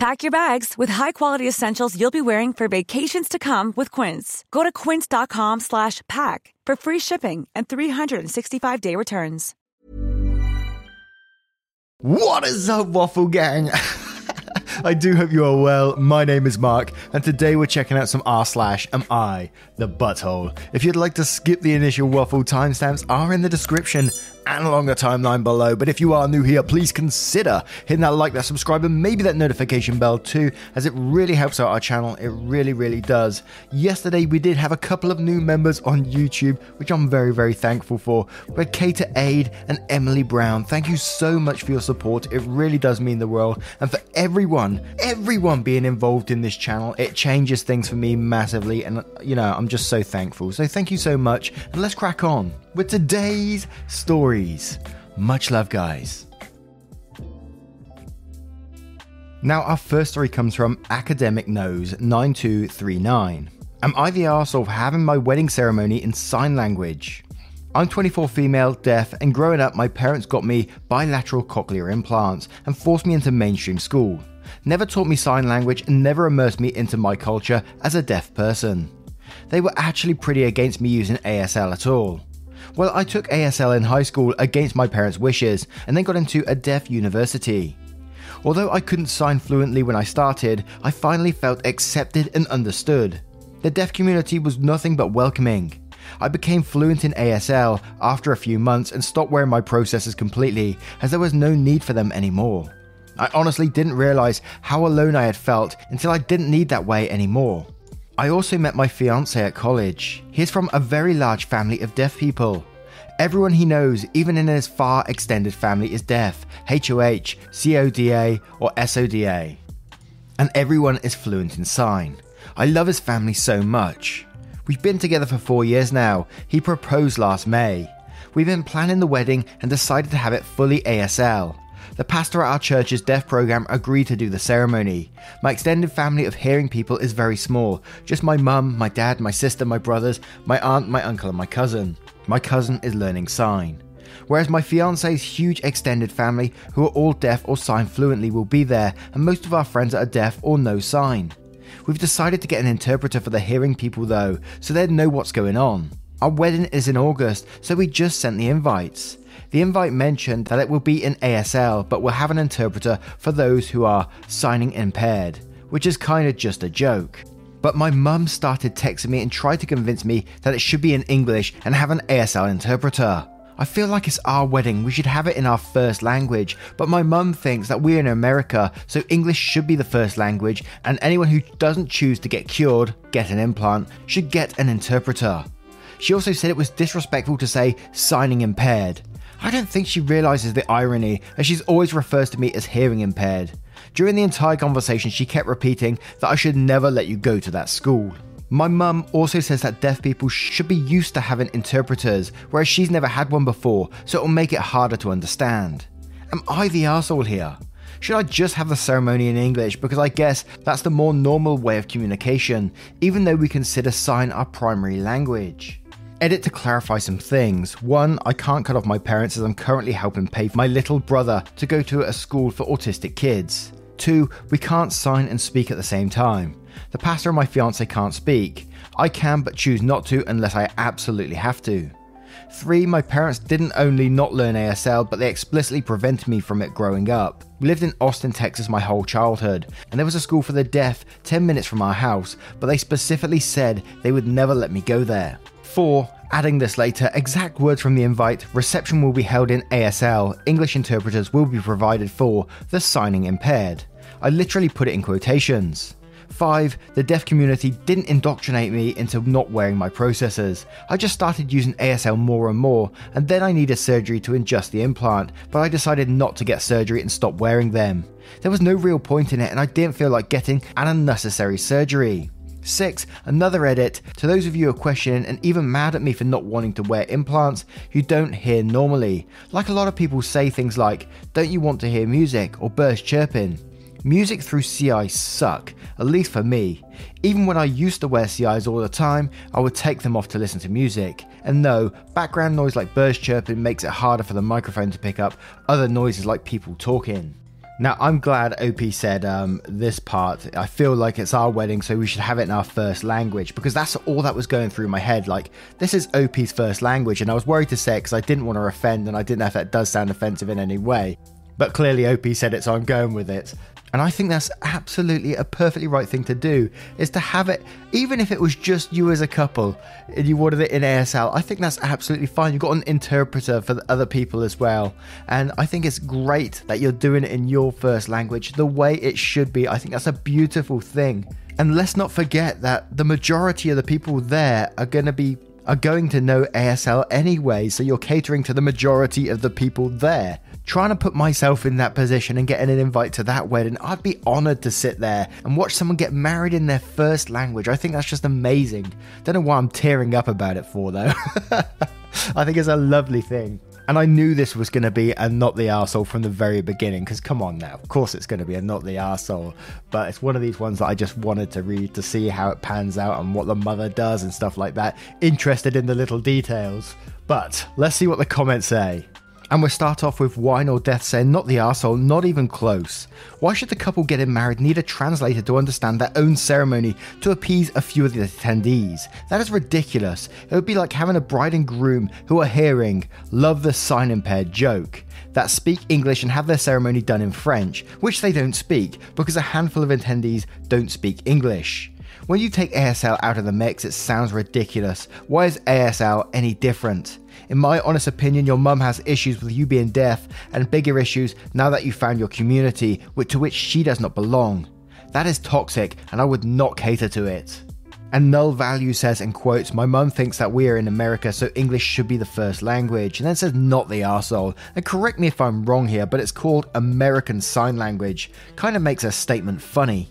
Pack your bags with high-quality essentials you'll be wearing for vacations to come with Quince. Go to quince.com slash pack for free shipping and 365-day returns. What is up, Waffle Gang? I do hope you are well. My name is Mark, and today we're checking out some r slash am I the butthole. If you'd like to skip the initial waffle, timestamps are in the description and along the timeline below. But if you are new here, please consider hitting that like, that subscribe, and maybe that notification bell too, as it really helps out our channel. It really, really does. Yesterday, we did have a couple of new members on YouTube, which I'm very, very thankful for. We had Kate Aid and Emily Brown. Thank you so much for your support. It really does mean the world. And for everyone, everyone being involved in this channel, it changes things for me massively. And, you know, I'm just so thankful. So thank you so much. And let's crack on with today's stories. Much love, guys. Now, our first story comes from Academic Nose 9239. Am I the arsehole for having my wedding ceremony in sign language? I'm 24 female, deaf, and growing up, my parents got me bilateral cochlear implants and forced me into mainstream school. Never taught me sign language and never immersed me into my culture as a deaf person. They were actually pretty against me using ASL at all. Well, I took ASL in high school against my parents' wishes and then got into a deaf university. Although I couldn't sign fluently when I started, I finally felt accepted and understood. The deaf community was nothing but welcoming. I became fluent in ASL after a few months and stopped wearing my processors completely as there was no need for them anymore. I honestly didn't realize how alone I had felt until I didn't need that way anymore. I also met my fiance at college. He's from a very large family of deaf people. Everyone he knows, even in his far extended family, is deaf HOH, CODA, or SODA. And everyone is fluent in sign. I love his family so much. We've been together for four years now. He proposed last May. We've been planning the wedding and decided to have it fully ASL. The pastor at our church's deaf program agreed to do the ceremony. My extended family of hearing people is very small just my mum, my dad, my sister, my brothers, my aunt, my uncle, and my cousin. My cousin is learning sign. Whereas my fiance's huge extended family, who are all deaf or sign fluently, will be there, and most of our friends are deaf or no sign. We've decided to get an interpreter for the hearing people though, so they'd know what's going on. Our wedding is in August, so we just sent the invites. The invite mentioned that it will be in ASL, but will have an interpreter for those who are signing impaired, which is kinda just a joke. But my mum started texting me and tried to convince me that it should be in English and have an ASL interpreter. I feel like it's our wedding, we should have it in our first language, but my mum thinks that we're in America, so English should be the first language, and anyone who doesn't choose to get cured, get an implant, should get an interpreter. She also said it was disrespectful to say signing impaired. I don't think she realizes the irony, as she's always refers to me as hearing impaired. During the entire conversation, she kept repeating that I should never let you go to that school. My mum also says that deaf people should be used to having interpreters, whereas she's never had one before, so it'll make it harder to understand. Am I the asshole here? Should I just have the ceremony in English because I guess that's the more normal way of communication, even though we consider sign our primary language? Edit to clarify some things. One, I can't cut off my parents as I'm currently helping pay for my little brother to go to a school for autistic kids. Two, we can't sign and speak at the same time. The pastor and my fiance can't speak. I can but choose not to unless I absolutely have to. Three, my parents didn't only not learn ASL, but they explicitly prevented me from it growing up. We lived in Austin, Texas my whole childhood, and there was a school for the deaf 10 minutes from our house, but they specifically said they would never let me go there. 4. Adding this later, exact words from the invite reception will be held in ASL, English interpreters will be provided for the signing impaired. I literally put it in quotations. 5. The deaf community didn't indoctrinate me into not wearing my processors. I just started using ASL more and more, and then I needed surgery to adjust the implant, but I decided not to get surgery and stop wearing them. There was no real point in it, and I didn't feel like getting an unnecessary surgery. 6. Another edit. To those of you who are questioning and even mad at me for not wanting to wear implants, you don't hear normally. Like a lot of people say things like, Don't you want to hear music or birds chirping? Music through CI suck, at least for me. Even when I used to wear CIs all the time, I would take them off to listen to music. And no, background noise like birds chirping makes it harder for the microphone to pick up other noises like people talking. Now, I'm glad OP said um, this part. I feel like it's our wedding, so we should have it in our first language because that's all that was going through my head. Like, this is OP's first language, and I was worried to say it because I didn't want to offend, and I didn't know if that does sound offensive in any way. But clearly, OP said it, so I'm going with it. And I think that's absolutely a perfectly right thing to do is to have it, even if it was just you as a couple and you wanted it in ASL. I think that's absolutely fine. You've got an interpreter for the other people as well. And I think it's great that you're doing it in your first language the way it should be. I think that's a beautiful thing. And let's not forget that the majority of the people there are going to be are going to know ASL anyway, so you're catering to the majority of the people there trying to put myself in that position and getting an invite to that wedding, I'd be honored to sit there and watch someone get married in their first language. I think that's just amazing. Don't know why I'm tearing up about it for though. I think it's a lovely thing. And I knew this was going to be a not the arsehole from the very beginning, because come on now, of course it's going to be a not the arsehole. But it's one of these ones that I just wanted to read to see how it pans out and what the mother does and stuff like that. Interested in the little details. But let's see what the comments say. And we'll start off with Wine or Death saying, Not the arsehole, not even close. Why should the couple getting married need a translator to understand their own ceremony to appease a few of the attendees? That is ridiculous. It would be like having a bride and groom who are hearing, Love the sign impaired joke, that speak English and have their ceremony done in French, which they don't speak because a handful of attendees don't speak English. When you take ASL out of the mix, it sounds ridiculous. Why is ASL any different? In my honest opinion, your mum has issues with you being deaf and bigger issues now that you found your community to which she does not belong. That is toxic and I would not cater to it. And Null Value says, in quotes, My mum thinks that we are in America, so English should be the first language. And then says, Not the arsehole. And correct me if I'm wrong here, but it's called American Sign Language. Kind of makes a statement funny.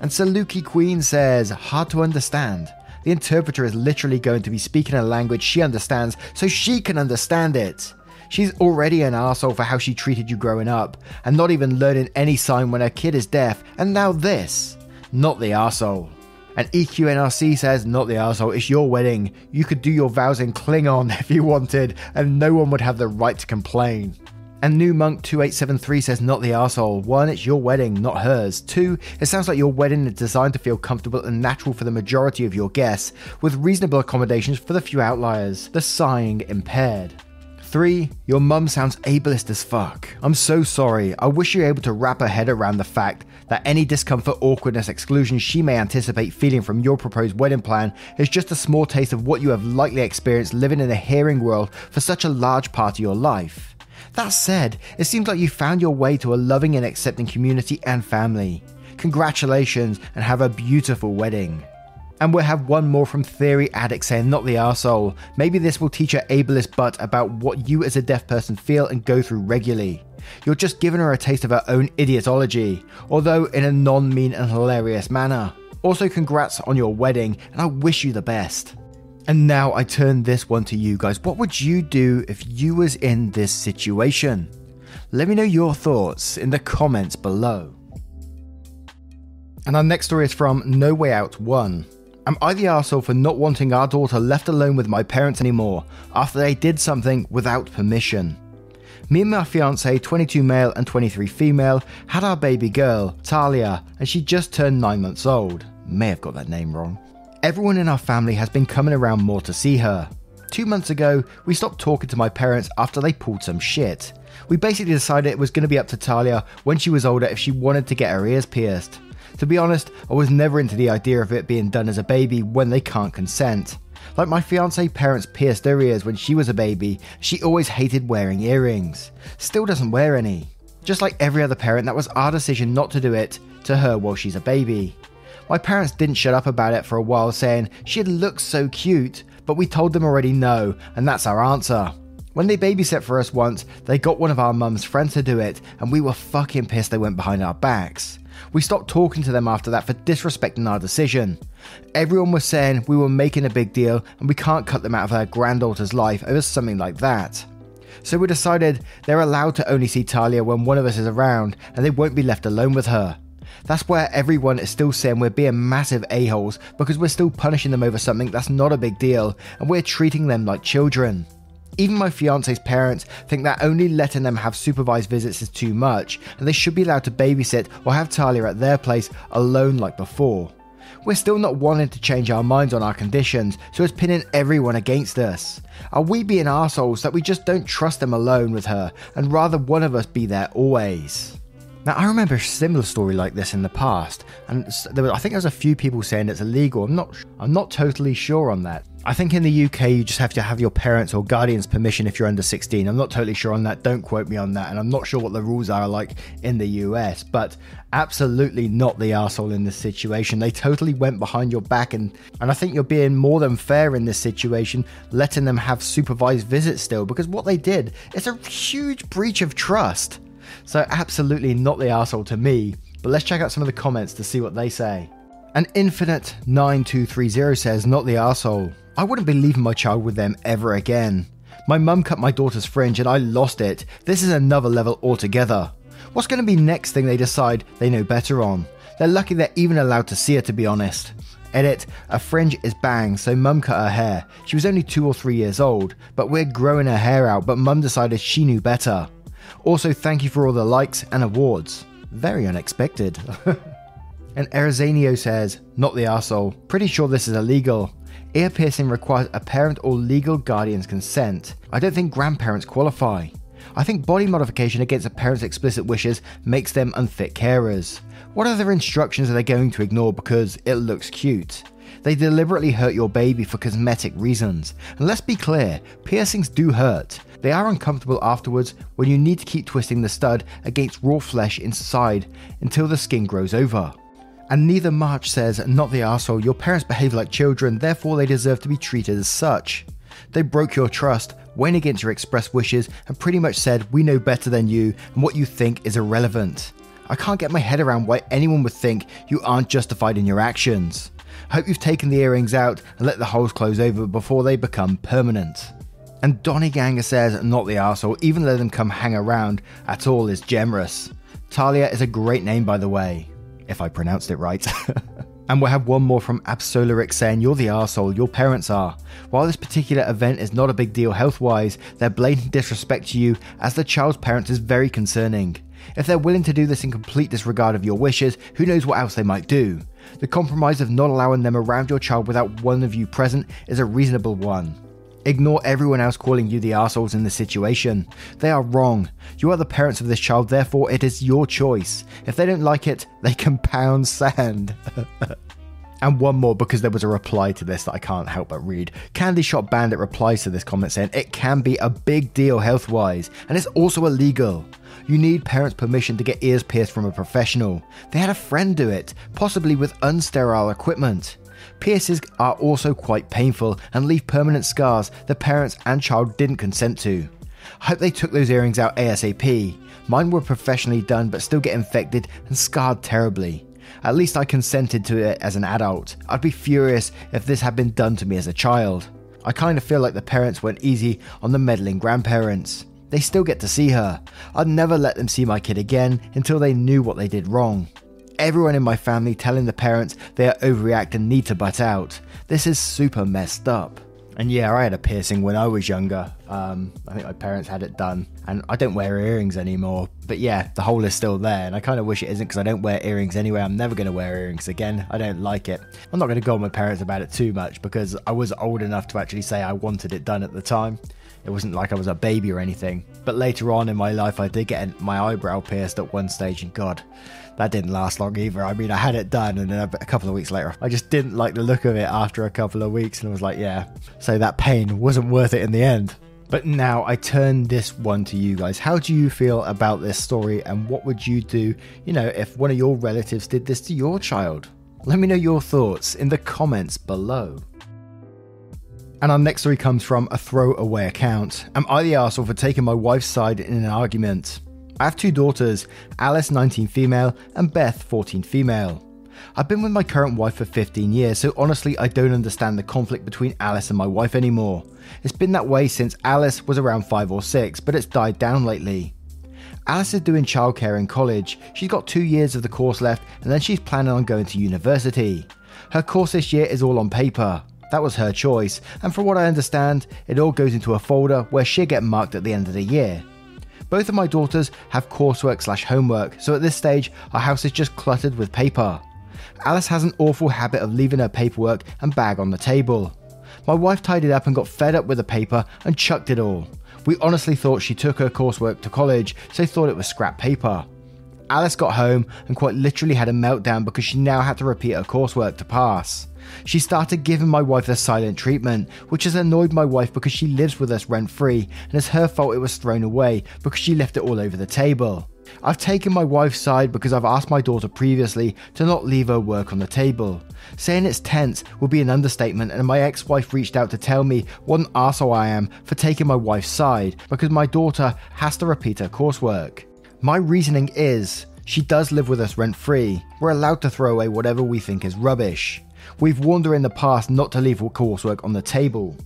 And Saluki Queen says, Hard to understand. The interpreter is literally going to be speaking a language she understands so she can understand it. She's already an asshole for how she treated you growing up, and not even learning any sign when her kid is deaf, and now this. Not the asshole. And EQNRC says, not the asshole, it's your wedding. You could do your vows in Klingon if you wanted, and no one would have the right to complain. And New Monk 2873 says, Not the asshole. One, it's your wedding, not hers. Two, it sounds like your wedding is designed to feel comfortable and natural for the majority of your guests, with reasonable accommodations for the few outliers, the sighing impaired. 3. Your mum sounds ableist as fuck. I'm so sorry. I wish you were able to wrap her head around the fact that any discomfort, awkwardness, exclusion she may anticipate feeling from your proposed wedding plan is just a small taste of what you have likely experienced living in a hearing world for such a large part of your life. That said, it seems like you found your way to a loving and accepting community and family. Congratulations and have a beautiful wedding. And we'll have one more from Theory Addict saying, Not the arsehole. Maybe this will teach her ableist butt about what you as a deaf person feel and go through regularly. You're just giving her a taste of her own idiotology, although in a non mean and hilarious manner. Also, congrats on your wedding, and I wish you the best. And now I turn this one to you guys. What would you do if you was in this situation? Let me know your thoughts in the comments below. And our next story is from No Way Out 1. Am I the arsehole for not wanting our daughter left alone with my parents anymore after they did something without permission? Me and my fiance, 22 male and 23 female, had our baby girl, Talia, and she just turned 9 months old. May have got that name wrong. Everyone in our family has been coming around more to see her. Two months ago, we stopped talking to my parents after they pulled some shit. We basically decided it was going to be up to Talia when she was older if she wanted to get her ears pierced. To be honest, I was never into the idea of it being done as a baby when they can't consent. Like my fiance parents pierced her ears when she was a baby, she always hated wearing earrings. Still doesn't wear any. Just like every other parent, that was our decision not to do it to her while she's a baby. My parents didn't shut up about it for a while, saying she'd look so cute, but we told them already no, and that's our answer. When they babysat for us once, they got one of our mum's friends to do it, and we were fucking pissed they went behind our backs. We stopped talking to them after that for disrespecting our decision. Everyone was saying we were making a big deal and we can't cut them out of their granddaughter's life over something like that. So we decided they're allowed to only see Talia when one of us is around and they won't be left alone with her. That's where everyone is still saying we're being massive a-holes because we're still punishing them over something that's not a big deal and we're treating them like children. Even my fiance's parents think that only letting them have supervised visits is too much, and they should be allowed to babysit or have Talia at their place alone like before. We're still not wanting to change our minds on our conditions, so it's pinning everyone against us. Are we being assholes that we just don't trust them alone with her, and rather one of us be there always? Now, I remember a similar story like this in the past, and there was, I think there was a few people saying it's illegal. I'm not, I'm not totally sure on that. I think in the UK you just have to have your parents or guardians' permission if you're under 16. I'm not totally sure on that. Don't quote me on that, and I'm not sure what the rules are like in the US. But absolutely not the asshole in this situation. They totally went behind your back, and and I think you're being more than fair in this situation, letting them have supervised visits still, because what they did is a huge breach of trust. So absolutely not the asshole to me. But let's check out some of the comments to see what they say. An infinite 9230 says, not the asshole. I wouldn't be leaving my child with them ever again. My mum cut my daughter's fringe and I lost it. This is another level altogether. What's going to be next thing they decide they know better on? They're lucky they're even allowed to see her, to be honest. Edit, a fringe is bang, so mum cut her hair. She was only two or three years old, but we're growing her hair out, but mum decided she knew better. Also, thank you for all the likes and awards. Very unexpected. and Erzanio says, not the arsehole. Pretty sure this is illegal. Ear piercing requires a parent or legal guardian's consent. I don't think grandparents qualify. I think body modification against a parent's explicit wishes makes them unfit carers. What other instructions are they going to ignore because it looks cute? They deliberately hurt your baby for cosmetic reasons. And let's be clear, piercings do hurt. They are uncomfortable afterwards when you need to keep twisting the stud against raw flesh inside until the skin grows over. And neither March says, not the asshole, your parents behave like children, therefore they deserve to be treated as such. They broke your trust, went against your expressed wishes, and pretty much said, we know better than you, and what you think is irrelevant. I can't get my head around why anyone would think you aren't justified in your actions. Hope you've taken the earrings out and let the holes close over before they become permanent. And Donny Ganger says, not the arsehole, even let them come hang around at all is generous. Talia is a great name, by the way if I pronounced it right. and we'll have one more from Absoluric saying, You're the arsehole, your parents are. While this particular event is not a big deal health wise, their blatant disrespect to you as the child's parents is very concerning. If they're willing to do this in complete disregard of your wishes, who knows what else they might do? The compromise of not allowing them around your child without one of you present is a reasonable one. Ignore everyone else calling you the assholes in this situation. They are wrong. You are the parents of this child, therefore it is your choice. If they don't like it, they can pound sand. and one more because there was a reply to this that I can't help but read. Candy Shop Bandit replies to this comment saying it can be a big deal health wise, and it's also illegal. You need parents' permission to get ears pierced from a professional. They had a friend do it, possibly with unsterile equipment. Pierces are also quite painful and leave permanent scars the parents and child didn't consent to. I hope they took those earrings out ASAP. Mine were professionally done but still get infected and scarred terribly. At least I consented to it as an adult. I'd be furious if this had been done to me as a child. I kind of feel like the parents went easy on the meddling grandparents. They still get to see her. I'd never let them see my kid again until they knew what they did wrong everyone in my family telling the parents they are overreacting and need to butt out. This is super messed up. And yeah, I had a piercing when I was younger. Um, I think my parents had it done, and I don't wear earrings anymore. But yeah, the hole is still there, and I kind of wish it isn't because I don't wear earrings anyway. I'm never going to wear earrings again. I don't like it. I'm not going to go on my parents about it too much because I was old enough to actually say I wanted it done at the time. It wasn't like I was a baby or anything. But later on in my life, I did get my eyebrow pierced at one stage, and God, that didn't last long either. I mean, I had it done, and then a couple of weeks later, I just didn't like the look of it after a couple of weeks, and I was like, yeah. So that pain wasn't worth it in the end. But now I turn this one to you guys. How do you feel about this story, and what would you do, you know, if one of your relatives did this to your child? Let me know your thoughts in the comments below. And our next story comes from a throwaway account. Am I the arsehole for taking my wife's side in an argument? I have two daughters, Alice 19 female and Beth 14 female. I've been with my current wife for 15 years, so honestly, I don't understand the conflict between Alice and my wife anymore. It's been that way since Alice was around 5 or 6, but it's died down lately. Alice is doing childcare in college. She's got two years of the course left, and then she's planning on going to university. Her course this year is all on paper. That was her choice, and from what I understand, it all goes into a folder where she'll get marked at the end of the year. Both of my daughters have coursework slash homework, so at this stage, our house is just cluttered with paper. Alice has an awful habit of leaving her paperwork and bag on the table. My wife tidied up and got fed up with the paper and chucked it all. We honestly thought she took her coursework to college, so thought it was scrap paper. Alice got home and quite literally had a meltdown because she now had to repeat her coursework to pass. She started giving my wife the silent treatment, which has annoyed my wife because she lives with us rent free and it's her fault it was thrown away because she left it all over the table. I've taken my wife's side because I've asked my daughter previously to not leave her work on the table. Saying it's tense would be an understatement, and my ex wife reached out to tell me what an arsehole I am for taking my wife's side because my daughter has to repeat her coursework. My reasoning is she does live with us rent free. We're allowed to throw away whatever we think is rubbish. We've warned her in the past not to leave coursework on the table.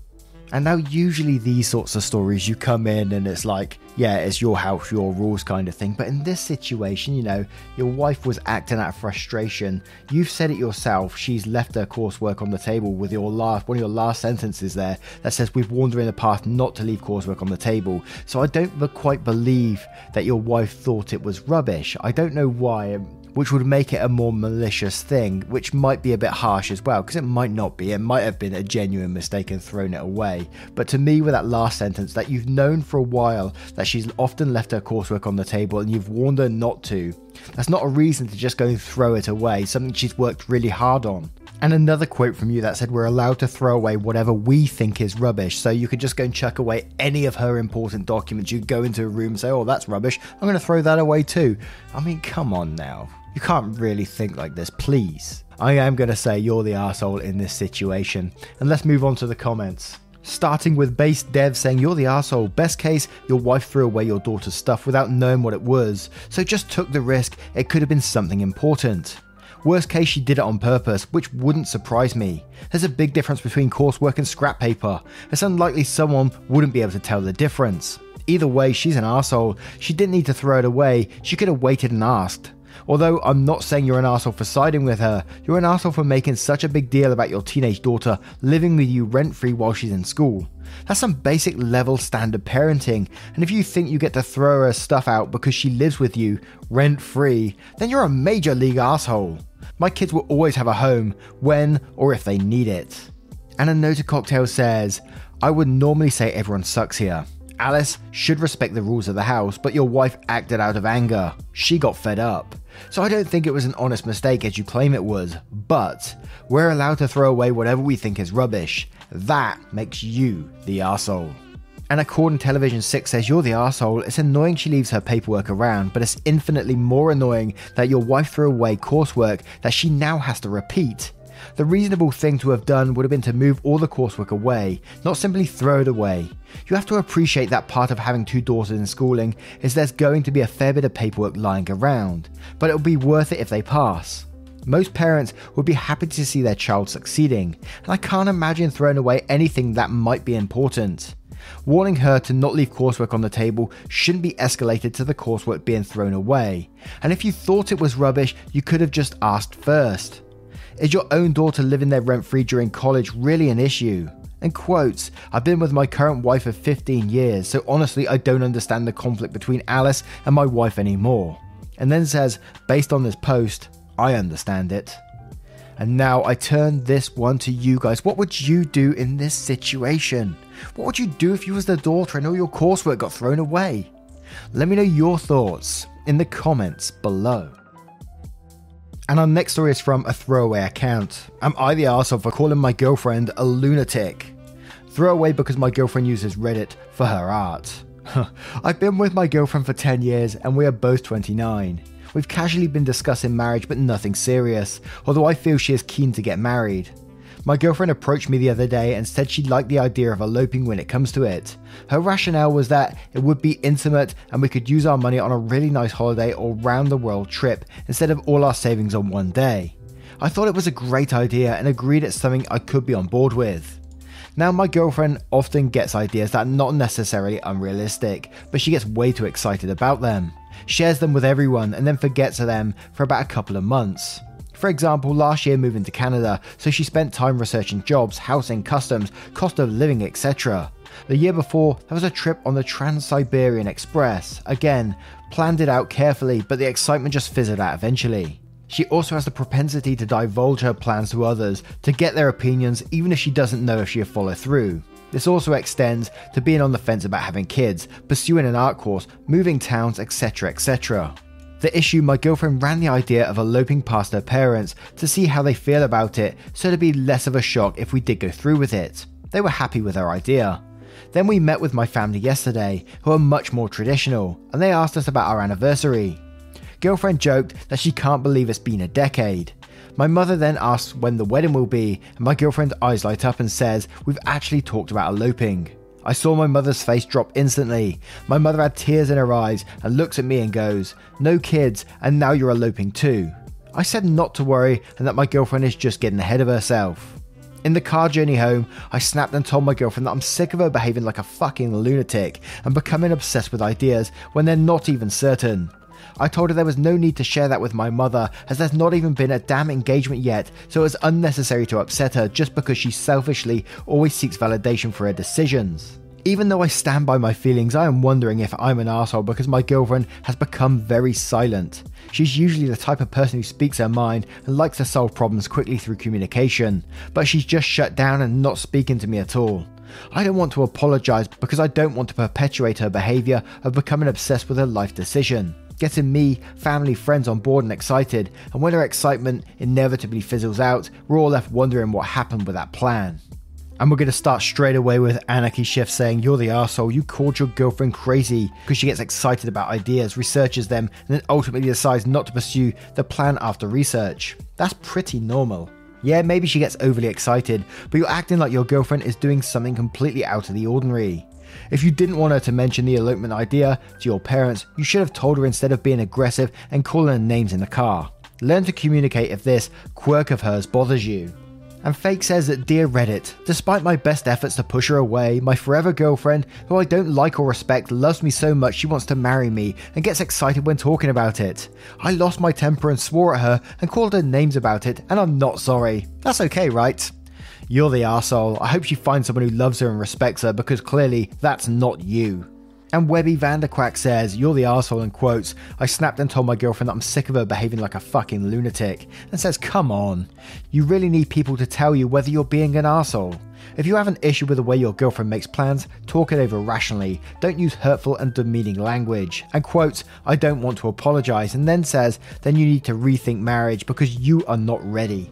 And now, usually, these sorts of stories, you come in and it's like, yeah, it's your house, your rules kind of thing. But in this situation, you know, your wife was acting out of frustration. You've said it yourself. She's left her coursework on the table with your last, one of your last sentences there that says, We've warned her in the past not to leave coursework on the table. So I don't quite believe that your wife thought it was rubbish. I don't know why which would make it a more malicious thing, which might be a bit harsh as well, because it might not be. It might have been a genuine mistake and thrown it away. But to me, with that last sentence, that you've known for a while that she's often left her coursework on the table and you've warned her not to, that's not a reason to just go and throw it away, something she's worked really hard on. And another quote from you that said, We're allowed to throw away whatever we think is rubbish. So you could just go and chuck away any of her important documents. You'd go into a room and say, Oh, that's rubbish. I'm going to throw that away too. I mean, come on now. You can't really think like this, please. I am going to say you're the asshole in this situation. And let's move on to the comments. Starting with base dev saying you're the asshole. Best case, your wife threw away your daughter's stuff without knowing what it was, so just took the risk. It could have been something important. Worst case, she did it on purpose, which wouldn't surprise me. There's a big difference between coursework and scrap paper. It's unlikely someone wouldn't be able to tell the difference. Either way, she's an asshole. She didn't need to throw it away. She could have waited and asked. Although I'm not saying you're an asshole for siding with her, you're an asshole for making such a big deal about your teenage daughter living with you rent free while she's in school. That's some basic level standard parenting, and if you think you get to throw her stuff out because she lives with you rent free, then you're a major league asshole. My kids will always have a home when or if they need it. And a noted cocktail says, I would normally say everyone sucks here. Alice should respect the rules of the house, but your wife acted out of anger. She got fed up. So I don't think it was an honest mistake as you claim it was, but we're allowed to throw away whatever we think is rubbish. That makes you the asshole. And according to Television 6 says you're the asshole, it's annoying she leaves her paperwork around, but it's infinitely more annoying that your wife threw away coursework that she now has to repeat. The reasonable thing to have done would have been to move all the coursework away, not simply throw it away. You have to appreciate that part of having two daughters in schooling is there's going to be a fair bit of paperwork lying around, but it'll be worth it if they pass. Most parents would be happy to see their child succeeding, and I can't imagine throwing away anything that might be important. Warning her to not leave coursework on the table shouldn't be escalated to the coursework being thrown away, and if you thought it was rubbish, you could have just asked first. Is your own daughter living there rent free during college really an issue? And quotes, I've been with my current wife for 15 years, so honestly, I don't understand the conflict between Alice and my wife anymore. And then says, based on this post, I understand it. And now I turn this one to you guys. What would you do in this situation? What would you do if you was the daughter and all your coursework got thrown away? Let me know your thoughts in the comments below. And our next story is from a throwaway account. Am I the arsehole for calling my girlfriend a lunatic? Throwaway because my girlfriend uses Reddit for her art. I've been with my girlfriend for 10 years and we are both 29. We've casually been discussing marriage but nothing serious, although I feel she is keen to get married. My girlfriend approached me the other day and said she liked the idea of eloping when it comes to it. Her rationale was that it would be intimate and we could use our money on a really nice holiday or round the world trip instead of all our savings on one day. I thought it was a great idea and agreed it's something I could be on board with. Now, my girlfriend often gets ideas that are not necessarily unrealistic, but she gets way too excited about them, shares them with everyone, and then forgets them for about a couple of months. For example, last year moving to Canada, so she spent time researching jobs, housing, customs, cost of living, etc. The year before, there was a trip on the Trans Siberian Express. Again, planned it out carefully, but the excitement just fizzled out eventually. She also has the propensity to divulge her plans to others to get their opinions, even if she doesn't know if she'll follow through. This also extends to being on the fence about having kids, pursuing an art course, moving towns, etc. etc. The issue my girlfriend ran the idea of eloping past her parents to see how they feel about it, so to be less of a shock if we did go through with it. They were happy with our idea. Then we met with my family yesterday, who are much more traditional, and they asked us about our anniversary. Girlfriend joked that she can't believe it's been a decade. My mother then asks when the wedding will be, and my girlfriend's eyes light up and says, We've actually talked about eloping. I saw my mother's face drop instantly. My mother had tears in her eyes and looks at me and goes, No kids, and now you're eloping too. I said not to worry and that my girlfriend is just getting ahead of herself. In the car journey home, I snapped and told my girlfriend that I'm sick of her behaving like a fucking lunatic and becoming obsessed with ideas when they're not even certain. I told her there was no need to share that with my mother, as there's not even been a damn engagement yet, so it was unnecessary to upset her just because she selfishly always seeks validation for her decisions. Even though I stand by my feelings, I am wondering if I'm an asshole because my girlfriend has become very silent. She's usually the type of person who speaks her mind and likes to solve problems quickly through communication, but she's just shut down and not speaking to me at all. I don't want to apologise because I don't want to perpetuate her behaviour of becoming obsessed with her life decision getting me, family, friends on board and excited, and when our excitement inevitably fizzles out, we're all left wondering what happened with that plan. And we're going to start straight away with Anarchy Chef saying, You're the asshole, you called your girlfriend crazy because she gets excited about ideas, researches them, and then ultimately decides not to pursue the plan after research. That's pretty normal. Yeah, maybe she gets overly excited, but you're acting like your girlfriend is doing something completely out of the ordinary. If you didn't want her to mention the elopement idea to your parents, you should have told her instead of being aggressive and calling her names in the car. Learn to communicate if this quirk of hers bothers you. And Fake says that Dear Reddit, despite my best efforts to push her away, my forever girlfriend, who I don't like or respect, loves me so much she wants to marry me and gets excited when talking about it. I lost my temper and swore at her and called her names about it, and I'm not sorry. That's okay, right? You're the asshole. I hope she finds someone who loves her and respects her because clearly that's not you. And Webby Vanderquack says, You're the asshole in quotes. I snapped and told my girlfriend that I'm sick of her behaving like a fucking lunatic. And says, Come on. You really need people to tell you whether you're being an asshole. If you have an issue with the way your girlfriend makes plans, talk it over rationally. Don't use hurtful and demeaning language. And quotes, I don't want to apologize. And then says, Then you need to rethink marriage because you are not ready.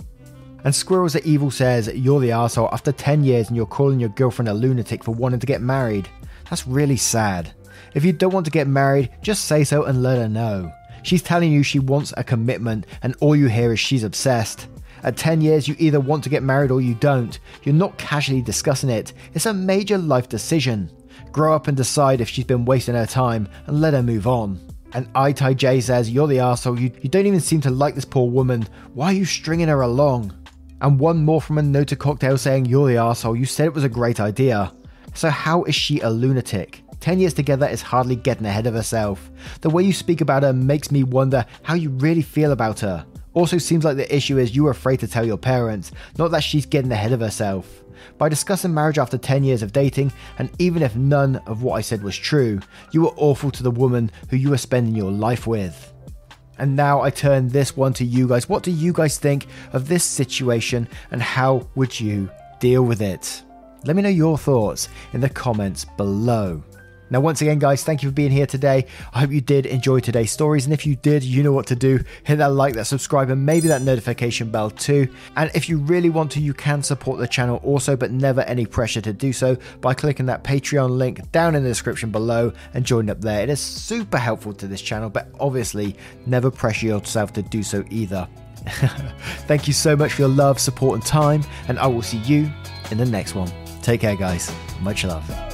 And Squirrels Are Evil says, You're the asshole after 10 years and you're calling your girlfriend a lunatic for wanting to get married. That's really sad. If you don't want to get married, just say so and let her know. She's telling you she wants a commitment, and all you hear is she's obsessed. At 10 years, you either want to get married or you don't. You're not casually discussing it, it's a major life decision. Grow up and decide if she's been wasting her time and let her move on. And Itai J says, You're the asshole, you, you don't even seem to like this poor woman. Why are you stringing her along? And one more from a note to cocktail saying, You're the asshole, you said it was a great idea. So, how is she a lunatic? 10 years together is hardly getting ahead of herself. The way you speak about her makes me wonder how you really feel about her. Also, seems like the issue is you are afraid to tell your parents, not that she's getting ahead of herself. By discussing marriage after 10 years of dating, and even if none of what I said was true, you were awful to the woman who you were spending your life with. And now I turn this one to you guys. What do you guys think of this situation and how would you deal with it? Let me know your thoughts in the comments below. Now, once again, guys, thank you for being here today. I hope you did enjoy today's stories. And if you did, you know what to do. Hit that like, that subscribe, and maybe that notification bell too. And if you really want to, you can support the channel also, but never any pressure to do so by clicking that Patreon link down in the description below and join up there. It is super helpful to this channel, but obviously, never pressure yourself to do so either. Thank you so much for your love, support, and time, and I will see you in the next one. Take care, guys. Much love.